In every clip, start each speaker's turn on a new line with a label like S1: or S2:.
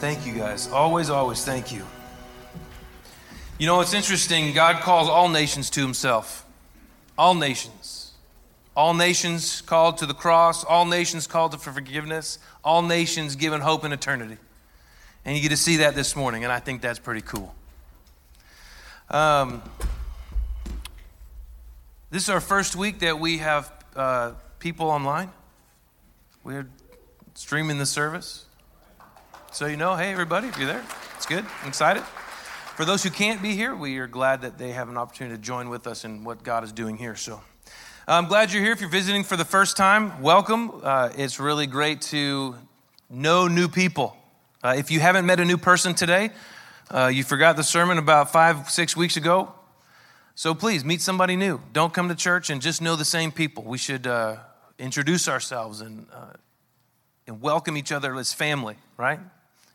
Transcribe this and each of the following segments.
S1: Thank you guys. Always, always thank you. You know, it's interesting. God calls all nations to himself. All nations. All nations called to the cross, all nations called to forgiveness, all nations given hope in eternity. And you get to see that this morning, and I think that's pretty cool. Um, this is our first week that we have uh, people online. We're streaming the service. So you know, hey, everybody, if you're there, it's good. I'm excited. For those who can't be here, we are glad that they have an opportunity to join with us in what God is doing here. So I'm glad you're here. If you're visiting for the first time, welcome. Uh, it's really great to know new people. Uh, if you haven't met a new person today, uh, you forgot the sermon about five, six weeks ago. So please meet somebody new. Don't come to church and just know the same people. We should uh, introduce ourselves and, uh, and welcome each other as family, right?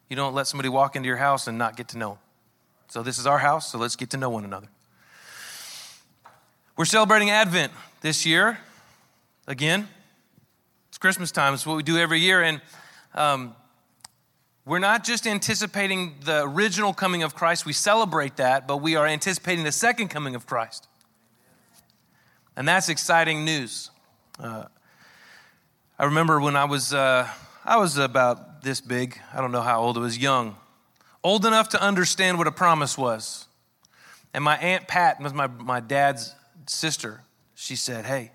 S1: You don't let somebody walk into your house and not get to know them. So, this is our house, so let's get to know one another. We're celebrating Advent this year. Again, it's Christmas time. It's what we do every year. And um, we're not just anticipating the original coming of Christ, we celebrate that, but we are anticipating the second coming of Christ. And that's exciting news. Uh, I remember when I was, uh, I was about this big. I don't know how old I was, young. Old enough to understand what a promise was. And my Aunt Pat was my, my dad's sister. She said, Hey,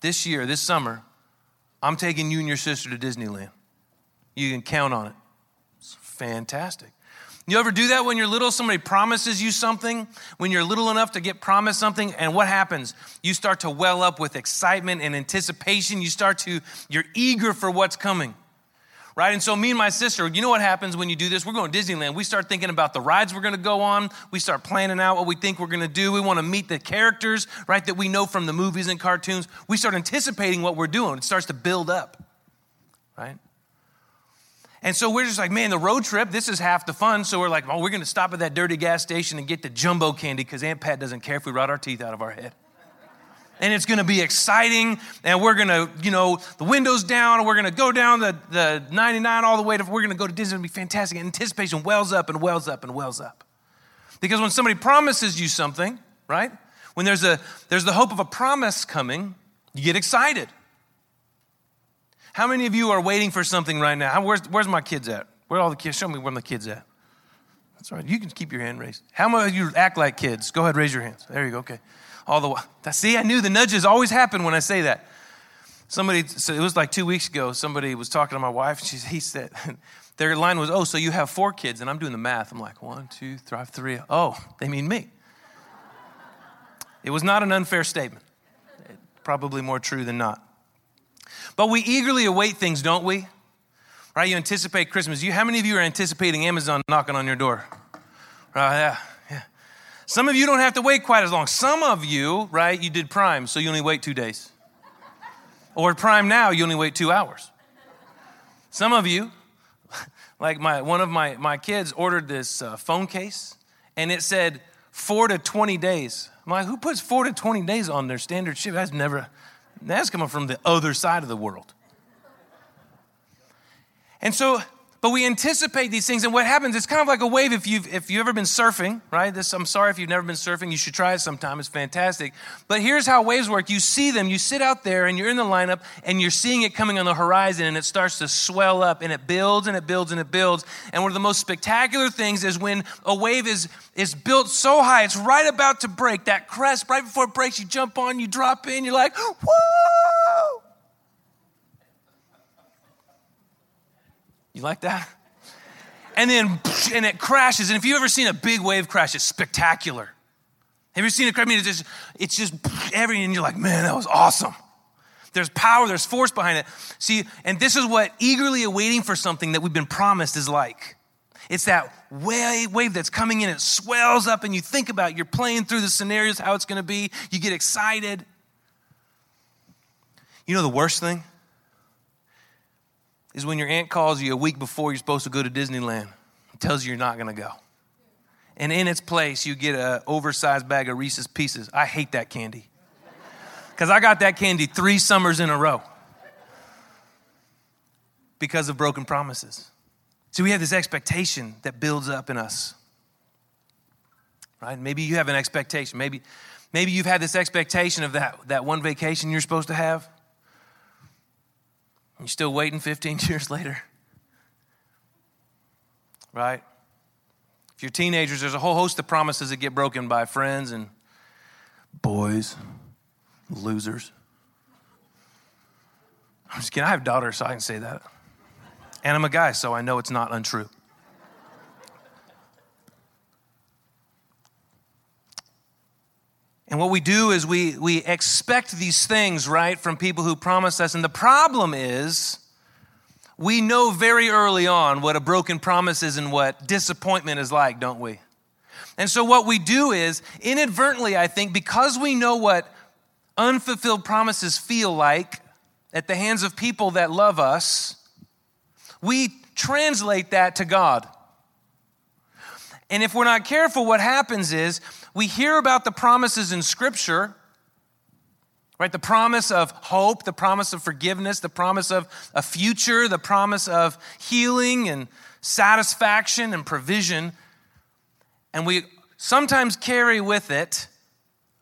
S1: this year, this summer, I'm taking you and your sister to Disneyland. You can count on it. It's fantastic. You ever do that when you're little? Somebody promises you something, when you're little enough to get promised something, and what happens? You start to well up with excitement and anticipation. You start to, you're eager for what's coming right? And so, me and my sister, you know what happens when you do this? We're going to Disneyland. We start thinking about the rides we're going to go on. We start planning out what we think we're going to do. We want to meet the characters, right, that we know from the movies and cartoons. We start anticipating what we're doing. It starts to build up, right? And so we're just like, man, the road trip, this is half the fun. So we're like, oh, we're going to stop at that dirty gas station and get the jumbo candy because Aunt Pat doesn't care if we rot our teeth out of our head and it's going to be exciting and we're going to you know the windows down and we're going to go down the, the 99 all the way to we're going to go to disney it'll be fantastic. Anticipation wells up and wells up and wells up. Because when somebody promises you something right when there's a there's the hope of a promise coming you get excited. How many of you are waiting for something right now? Where's, where's my kids at? Where are all the kids? Show me where my kids at. That's right. You can keep your hand raised. How many of you act like kids? Go ahead raise your hands. There you go. Okay all the while. See, I knew the nudges always happen when I say that. Somebody, so it was like two weeks ago, somebody was talking to my wife. And she, he said, their line was, Oh, so you have four kids. And I'm doing the math. I'm like, One, two, three, three. Oh, they mean me. It was not an unfair statement. Probably more true than not. But we eagerly await things, don't we? Right? You anticipate Christmas. You, how many of you are anticipating Amazon knocking on your door? Right? Yeah. Some of you don't have to wait quite as long. Some of you, right, you did Prime, so you only wait two days. Or Prime now, you only wait two hours. Some of you, like my, one of my, my kids ordered this uh, phone case, and it said four to 20 days. I'm like, who puts four to 20 days on their standard ship? That's never, that's coming from the other side of the world. And so but we anticipate these things, and what happens, it's kind of like a wave. If you've, if you've ever been surfing, right? This, I'm sorry if you've never been surfing, you should try it sometime. It's fantastic. But here's how waves work you see them, you sit out there, and you're in the lineup, and you're seeing it coming on the horizon, and it starts to swell up, and it builds, and it builds, and it builds. And one of the most spectacular things is when a wave is, is built so high, it's right about to break. That crest, right before it breaks, you jump on, you drop in, you're like, whoa! You like that? And then, and it crashes. And if you've ever seen a big wave crash, it's spectacular. Have you seen it? I mean, it's just, it's just everything, and you're like, man, that was awesome. There's power, there's force behind it. See, and this is what eagerly awaiting for something that we've been promised is like. It's that wave, wave that's coming in, it swells up, and you think about it. You're playing through the scenarios, how it's gonna be, you get excited. You know the worst thing? Is when your aunt calls you a week before you're supposed to go to Disneyland and tells you you're not going to go. And in its place, you get an oversized bag of Reese's Pieces. I hate that candy because I got that candy three summers in a row because of broken promises. So we have this expectation that builds up in us. Right? Maybe you have an expectation. Maybe, maybe you've had this expectation of that, that one vacation you're supposed to have. You're still waiting 15 years later. Right? If you're teenagers, there's a whole host of promises that get broken by friends and boys, losers. I'm just kidding. I have daughters, so I can say that. And I'm a guy, so I know it's not untrue. And what we do is we, we expect these things, right, from people who promise us. And the problem is, we know very early on what a broken promise is and what disappointment is like, don't we? And so, what we do is, inadvertently, I think, because we know what unfulfilled promises feel like at the hands of people that love us, we translate that to God. And if we're not careful, what happens is we hear about the promises in Scripture, right? The promise of hope, the promise of forgiveness, the promise of a future, the promise of healing and satisfaction and provision. And we sometimes carry with it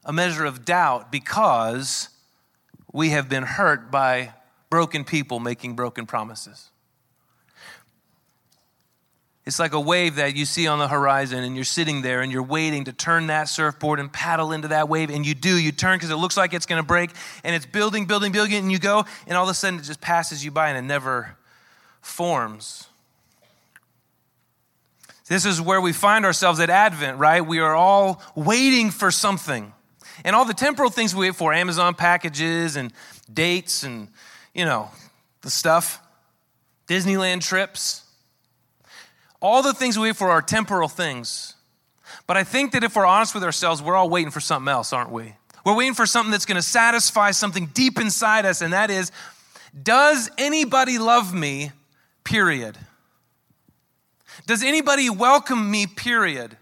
S1: a measure of doubt because we have been hurt by broken people making broken promises. It's like a wave that you see on the horizon, and you're sitting there and you're waiting to turn that surfboard and paddle into that wave. And you do, you turn because it looks like it's going to break, and it's building, building, building, and you go, and all of a sudden it just passes you by and it never forms. This is where we find ourselves at Advent, right? We are all waiting for something. And all the temporal things we wait for Amazon packages and dates and, you know, the stuff, Disneyland trips all the things we wait for are temporal things. But I think that if we're honest with ourselves, we're all waiting for something else, aren't we? We're waiting for something that's going to satisfy something deep inside us, and that is Does anybody love me? Period. Does anybody welcome me? Period.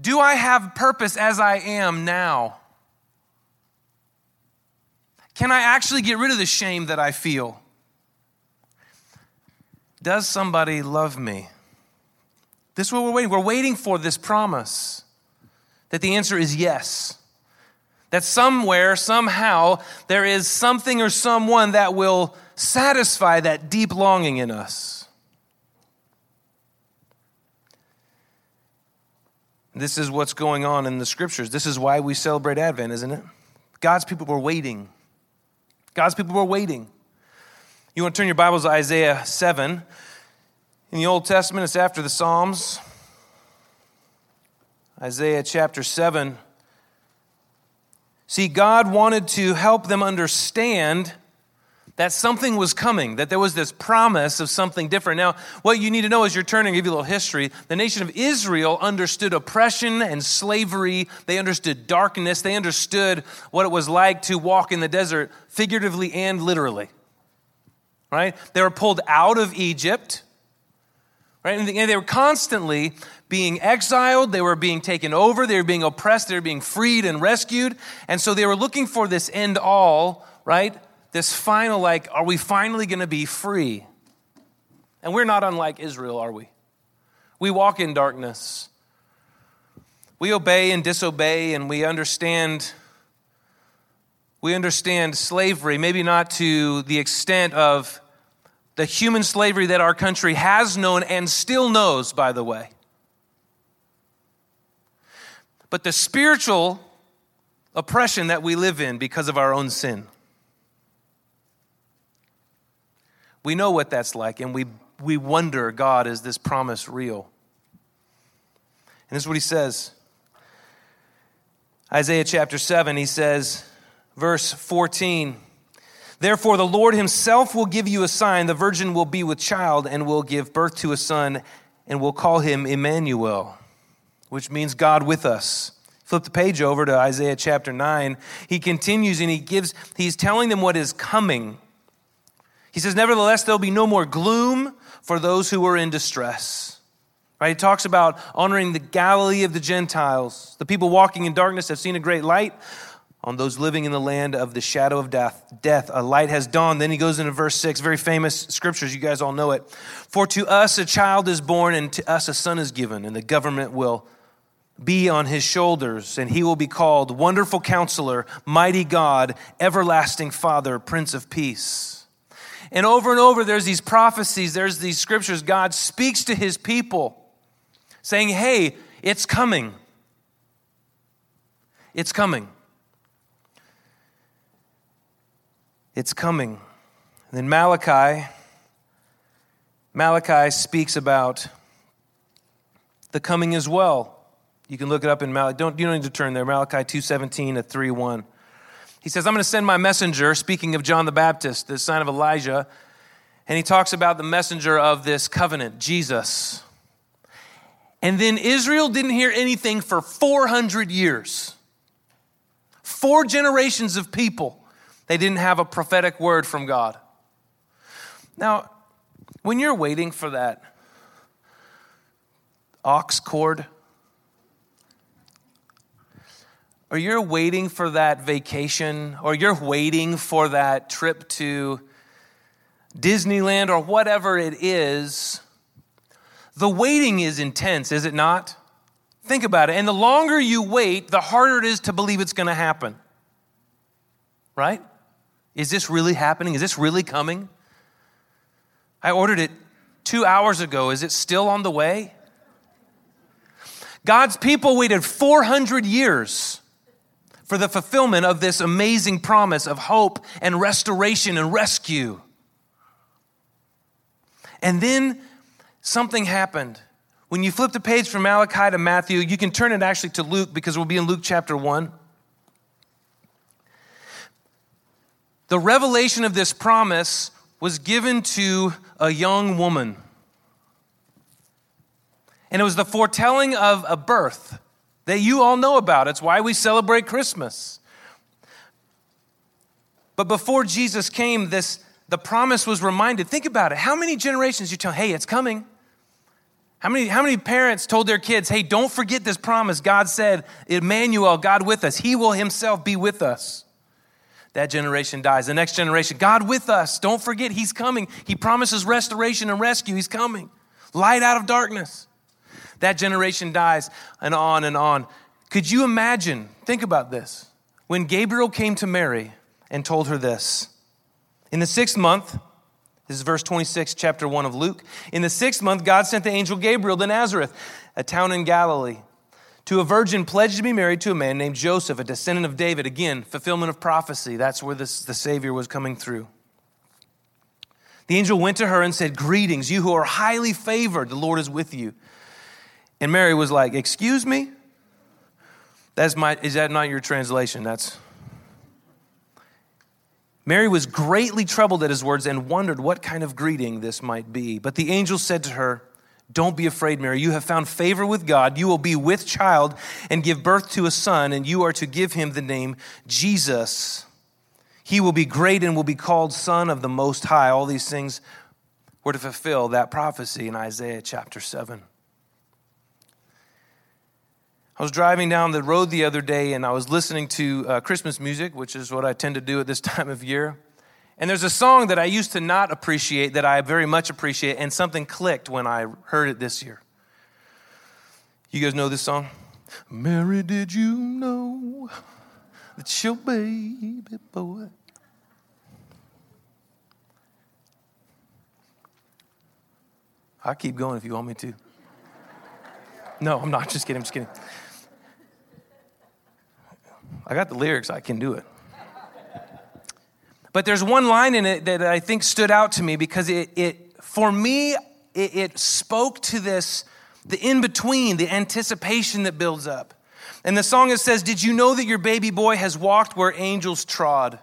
S1: Do I have purpose as I am now? Can I actually get rid of the shame that I feel? Does somebody love me? This is what we're waiting. We're waiting for this promise that the answer is yes. That somewhere, somehow, there is something or someone that will satisfy that deep longing in us. This is what's going on in the scriptures. This is why we celebrate Advent, isn't it? God's people were waiting. God's people were waiting. You want to turn your Bibles to Isaiah 7. In the Old Testament, it's after the Psalms. Isaiah chapter 7. See, God wanted to help them understand that something was coming, that there was this promise of something different. Now, what you need to know is you're turning, give you a little history. The nation of Israel understood oppression and slavery. They understood darkness. They understood what it was like to walk in the desert, figuratively and literally right? They were pulled out of Egypt, right? And they were constantly being exiled, they were being taken over, they were being oppressed, they were being freed and rescued. And so they were looking for this end all, right? This final, like, are we finally going to be free? And we're not unlike Israel, are we? We walk in darkness. We obey and disobey, and we understand we understand slavery, maybe not to the extent of the human slavery that our country has known and still knows, by the way. But the spiritual oppression that we live in because of our own sin. We know what that's like, and we, we wonder God, is this promise real? And this is what he says Isaiah chapter 7, he says, verse 14. Therefore, the Lord himself will give you a sign. The virgin will be with child and will give birth to a son, and will call him Emmanuel, which means God with us. Flip the page over to Isaiah chapter 9. He continues and he gives, he's telling them what is coming. He says, Nevertheless, there'll be no more gloom for those who are in distress. Right? He talks about honoring the Galilee of the Gentiles. The people walking in darkness have seen a great light. On those living in the land of the shadow of death. Death, a light has dawned. Then he goes into verse 6, very famous scriptures, you guys all know it. For to us a child is born, and to us a son is given, and the government will be on his shoulders, and he will be called Wonderful Counselor, Mighty God, Everlasting Father, Prince of Peace. And over and over, there's these prophecies, there's these scriptures. God speaks to his people saying, Hey, it's coming. It's coming. It's coming. And then Malachi, Malachi speaks about the coming as well. You can look it up in Malachi. Don't, you don't need to turn there. Malachi 2.17 to 3.1. He says, I'm going to send my messenger, speaking of John the Baptist, the son of Elijah. And he talks about the messenger of this covenant, Jesus. And then Israel didn't hear anything for 400 years. Four generations of people they didn't have a prophetic word from God. Now, when you're waiting for that ox cord, or you're waiting for that vacation, or you're waiting for that trip to Disneyland, or whatever it is, the waiting is intense, is it not? Think about it. And the longer you wait, the harder it is to believe it's going to happen. Right? Is this really happening? Is this really coming? I ordered it two hours ago. Is it still on the way? God's people waited 400 years for the fulfillment of this amazing promise of hope and restoration and rescue. And then something happened. When you flip the page from Malachi to Matthew, you can turn it actually to Luke because we'll be in Luke chapter 1. The revelation of this promise was given to a young woman. And it was the foretelling of a birth that you all know about. It's why we celebrate Christmas. But before Jesus came, this the promise was reminded. Think about it. How many generations you tell, hey, it's coming? How many, how many parents told their kids, hey, don't forget this promise? God said, Emmanuel, God with us. He will himself be with us. That generation dies. The next generation, God with us. Don't forget, He's coming. He promises restoration and rescue. He's coming. Light out of darkness. That generation dies, and on and on. Could you imagine? Think about this. When Gabriel came to Mary and told her this, in the sixth month, this is verse 26, chapter 1 of Luke. In the sixth month, God sent the angel Gabriel to Nazareth, a town in Galilee to a virgin pledged to be married to a man named Joseph, a descendant of David. Again, fulfillment of prophecy. That's where this, the Savior was coming through. The angel went to her and said, Greetings, you who are highly favored, the Lord is with you. And Mary was like, Excuse me? That's my, is that not your translation? That's. Mary was greatly troubled at his words and wondered what kind of greeting this might be. But the angel said to her, don't be afraid, Mary. You have found favor with God. You will be with child and give birth to a son, and you are to give him the name Jesus. He will be great and will be called Son of the Most High. All these things were to fulfill that prophecy in Isaiah chapter 7. I was driving down the road the other day and I was listening to uh, Christmas music, which is what I tend to do at this time of year. And there's a song that I used to not appreciate that I very much appreciate, and something clicked when I heard it this year. You guys know this song? Mary, did you know that your baby boy? I keep going if you want me to. No, I'm not. Just kidding. I'm just kidding. I got the lyrics. I can do it. But there's one line in it that I think stood out to me because it, it for me, it, it spoke to this, the in between, the anticipation that builds up. And the song it says, Did you know that your baby boy has walked where angels trod?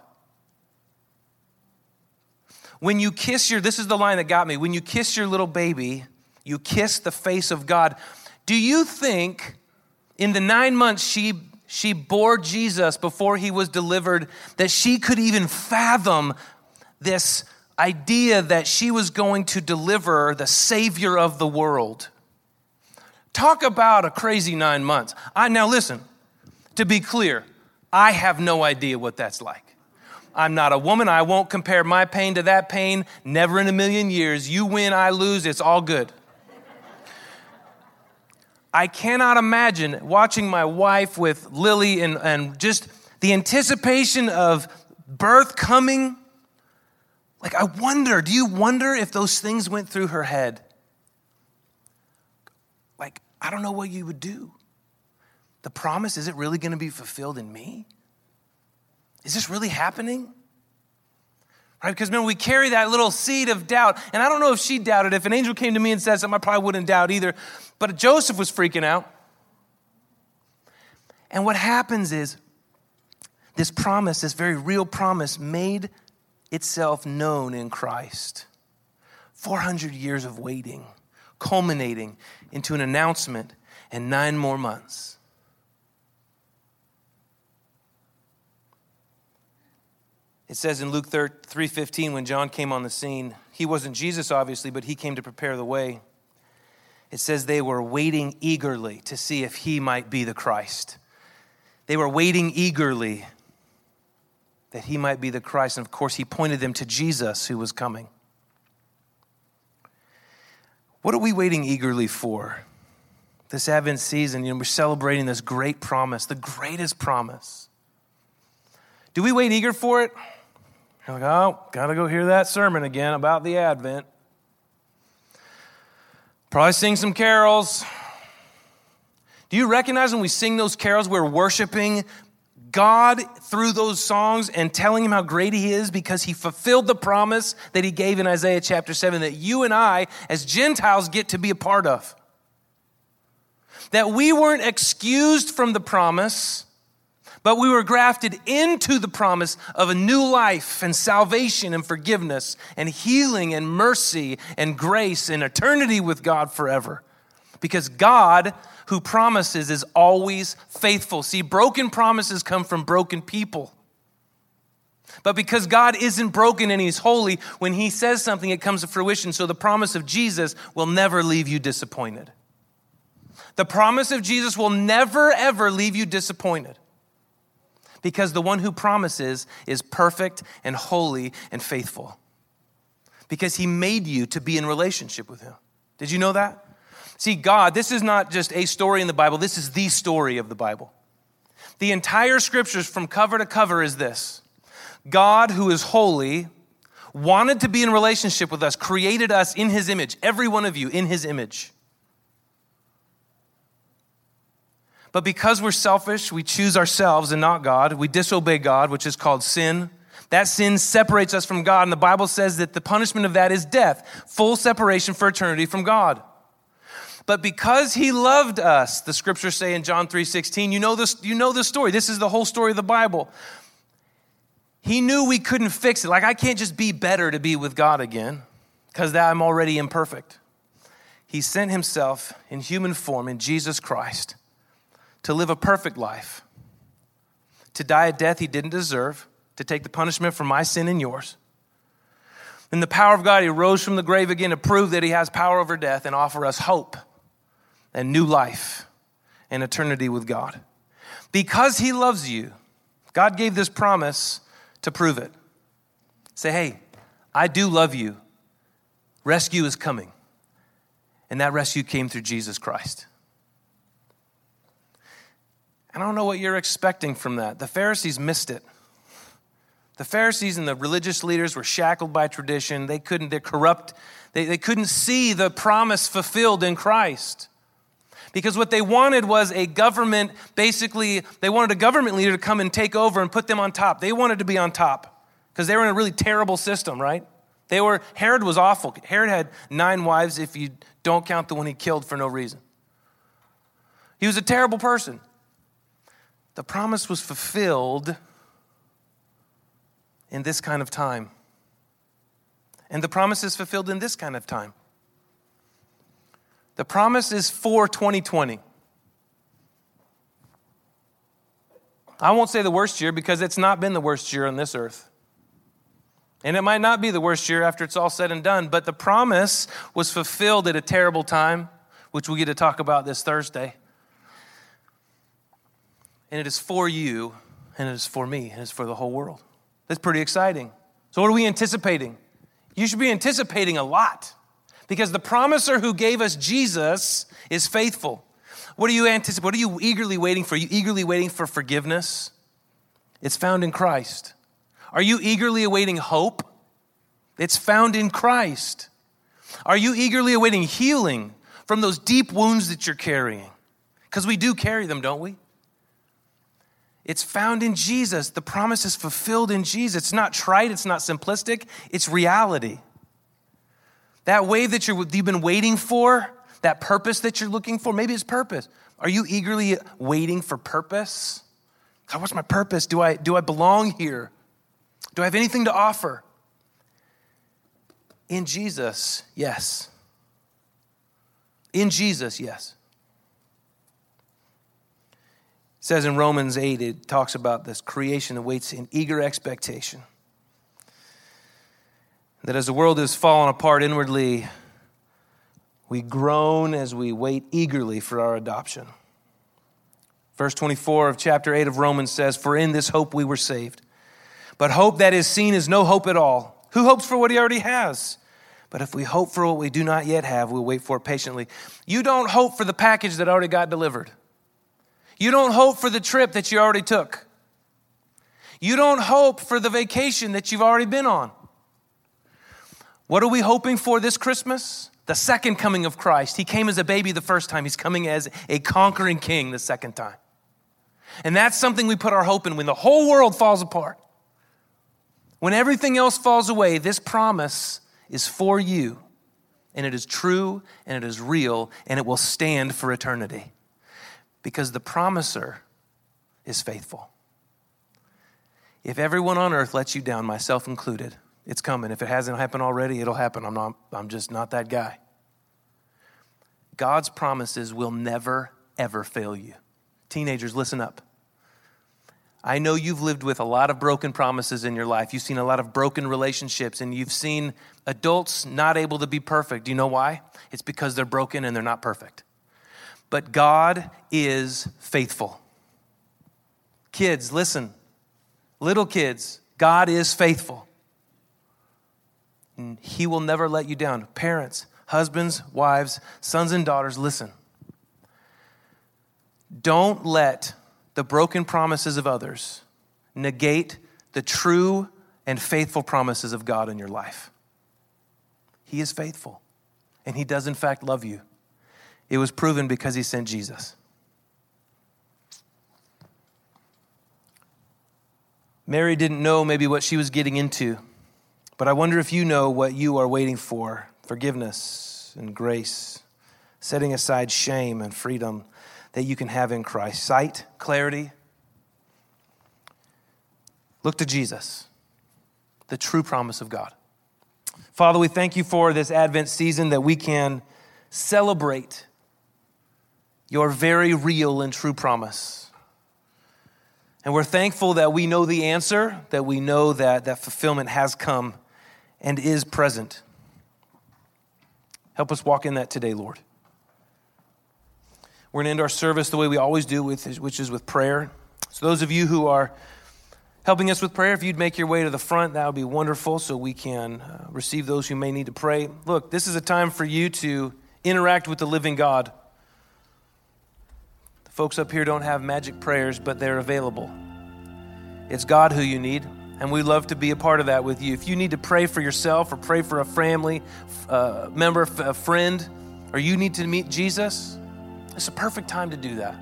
S1: When you kiss your, this is the line that got me, when you kiss your little baby, you kiss the face of God. Do you think in the nine months she she bore Jesus before he was delivered, that she could even fathom this idea that she was going to deliver the Savior of the world. Talk about a crazy nine months. I, now, listen, to be clear, I have no idea what that's like. I'm not a woman. I won't compare my pain to that pain. Never in a million years. You win, I lose. It's all good. I cannot imagine watching my wife with Lily and, and just the anticipation of birth coming. Like, I wonder, do you wonder if those things went through her head? Like, I don't know what you would do. The promise, is it really going to be fulfilled in me? Is this really happening? Right? Because remember, we carry that little seed of doubt. And I don't know if she doubted. If an angel came to me and said something, I probably wouldn't doubt either. But Joseph was freaking out. And what happens is this promise, this very real promise, made itself known in Christ. 400 years of waiting, culminating into an announcement in nine more months. It says in Luke 3:15 when John came on the scene, he wasn't Jesus obviously, but he came to prepare the way. It says they were waiting eagerly to see if he might be the Christ. They were waiting eagerly that he might be the Christ. And of course, he pointed them to Jesus who was coming. What are we waiting eagerly for? This Advent season, you know, we're celebrating this great promise, the greatest promise. Do we wait eager for it? You're like, oh, got to go hear that sermon again about the Advent. Probably sing some carols. Do you recognize when we sing those carols, we're worshiping God through those songs and telling Him how great He is because He fulfilled the promise that He gave in Isaiah chapter 7 that you and I, as Gentiles, get to be a part of? That we weren't excused from the promise but we were grafted into the promise of a new life and salvation and forgiveness and healing and mercy and grace and eternity with God forever. Because God, who promises, is always faithful. See, broken promises come from broken people. But because God isn't broken and He's holy, when He says something, it comes to fruition. So the promise of Jesus will never leave you disappointed. The promise of Jesus will never, ever leave you disappointed because the one who promises is perfect and holy and faithful. Because he made you to be in relationship with him. Did you know that? See, God, this is not just a story in the Bible, this is the story of the Bible. The entire scriptures from cover to cover is this God, who is holy, wanted to be in relationship with us, created us in his image, every one of you in his image. But because we're selfish, we choose ourselves and not God. We disobey God, which is called sin. That sin separates us from God, and the Bible says that the punishment of that is death, full separation for eternity from God. But because he loved us, the scriptures say in John 3:16, you know this you know the story. This is the whole story of the Bible. He knew we couldn't fix it. Like I can't just be better to be with God again because I'm already imperfect. He sent himself in human form in Jesus Christ to live a perfect life, to die a death he didn't deserve, to take the punishment for my sin and yours. In the power of God, he rose from the grave again to prove that he has power over death and offer us hope and new life and eternity with God. Because he loves you, God gave this promise to prove it. Say, hey, I do love you. Rescue is coming. And that rescue came through Jesus Christ. I don't know what you're expecting from that. The Pharisees missed it. The Pharisees and the religious leaders were shackled by tradition. They couldn't, they're corrupt. They, they couldn't see the promise fulfilled in Christ. Because what they wanted was a government, basically, they wanted a government leader to come and take over and put them on top. They wanted to be on top because they were in a really terrible system, right? They were, Herod was awful. Herod had nine wives if you don't count the one he killed for no reason. He was a terrible person. The promise was fulfilled in this kind of time. And the promise is fulfilled in this kind of time. The promise is for 2020. I won't say the worst year because it's not been the worst year on this earth. And it might not be the worst year after it's all said and done, but the promise was fulfilled at a terrible time, which we get to talk about this Thursday and it is for you and it is for me, and it's for the whole world. That's pretty exciting. So, what are we anticipating? You should be anticipating a lot because the promiser who gave us Jesus is faithful. What are you anticipating? What are you eagerly waiting for? Are you eagerly waiting for forgiveness? It's found in Christ. Are you eagerly awaiting hope? It's found in Christ. Are you eagerly awaiting healing from those deep wounds that you're carrying? Because we do carry them, don't we? It's found in Jesus. The promise is fulfilled in Jesus. It's not trite, it's not simplistic, it's reality. That wave that you have been waiting for, that purpose that you're looking for, maybe it's purpose. Are you eagerly waiting for purpose? God, what's my purpose? Do I, do I belong here? Do I have anything to offer? In Jesus, yes. In Jesus, yes. Says in Romans 8, it talks about this creation that waits in eager expectation. That as the world is fallen apart inwardly, we groan as we wait eagerly for our adoption. Verse 24 of chapter 8 of Romans says, For in this hope we were saved. But hope that is seen is no hope at all. Who hopes for what he already has? But if we hope for what we do not yet have, we'll wait for it patiently. You don't hope for the package that already got delivered. You don't hope for the trip that you already took. You don't hope for the vacation that you've already been on. What are we hoping for this Christmas? The second coming of Christ. He came as a baby the first time, He's coming as a conquering king the second time. And that's something we put our hope in when the whole world falls apart. When everything else falls away, this promise is for you. And it is true and it is real and it will stand for eternity because the promiser is faithful. If everyone on earth lets you down, myself included, it's coming. If it hasn't happened already, it'll happen. I'm, not, I'm just not that guy. God's promises will never, ever fail you. Teenagers, listen up. I know you've lived with a lot of broken promises in your life. You've seen a lot of broken relationships, and you've seen adults not able to be perfect. Do you know why? It's because they're broken and they're not perfect but God is faithful. Kids, listen. Little kids, God is faithful. And he will never let you down. Parents, husbands, wives, sons, and daughters, listen. Don't let the broken promises of others negate the true and faithful promises of God in your life. He is faithful, and He does, in fact, love you. It was proven because he sent Jesus. Mary didn't know maybe what she was getting into, but I wonder if you know what you are waiting for forgiveness and grace, setting aside shame and freedom that you can have in Christ. Sight, clarity. Look to Jesus, the true promise of God. Father, we thank you for this Advent season that we can celebrate your very real and true promise. And we're thankful that we know the answer, that we know that that fulfillment has come and is present. Help us walk in that today, Lord. We're going to end our service the way we always do, which is with prayer. So, those of you who are helping us with prayer, if you'd make your way to the front, that would be wonderful so we can uh, receive those who may need to pray. Look, this is a time for you to interact with the living God. Folks up here don't have magic prayers, but they're available. It's God who you need, and we love to be a part of that with you. If you need to pray for yourself or pray for a family uh, member, a friend, or you need to meet Jesus, it's a perfect time to do that.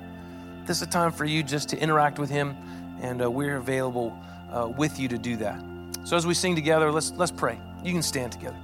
S1: This is a time for you just to interact with Him, and uh, we're available uh, with you to do that. So as we sing together, let's let's pray. You can stand together.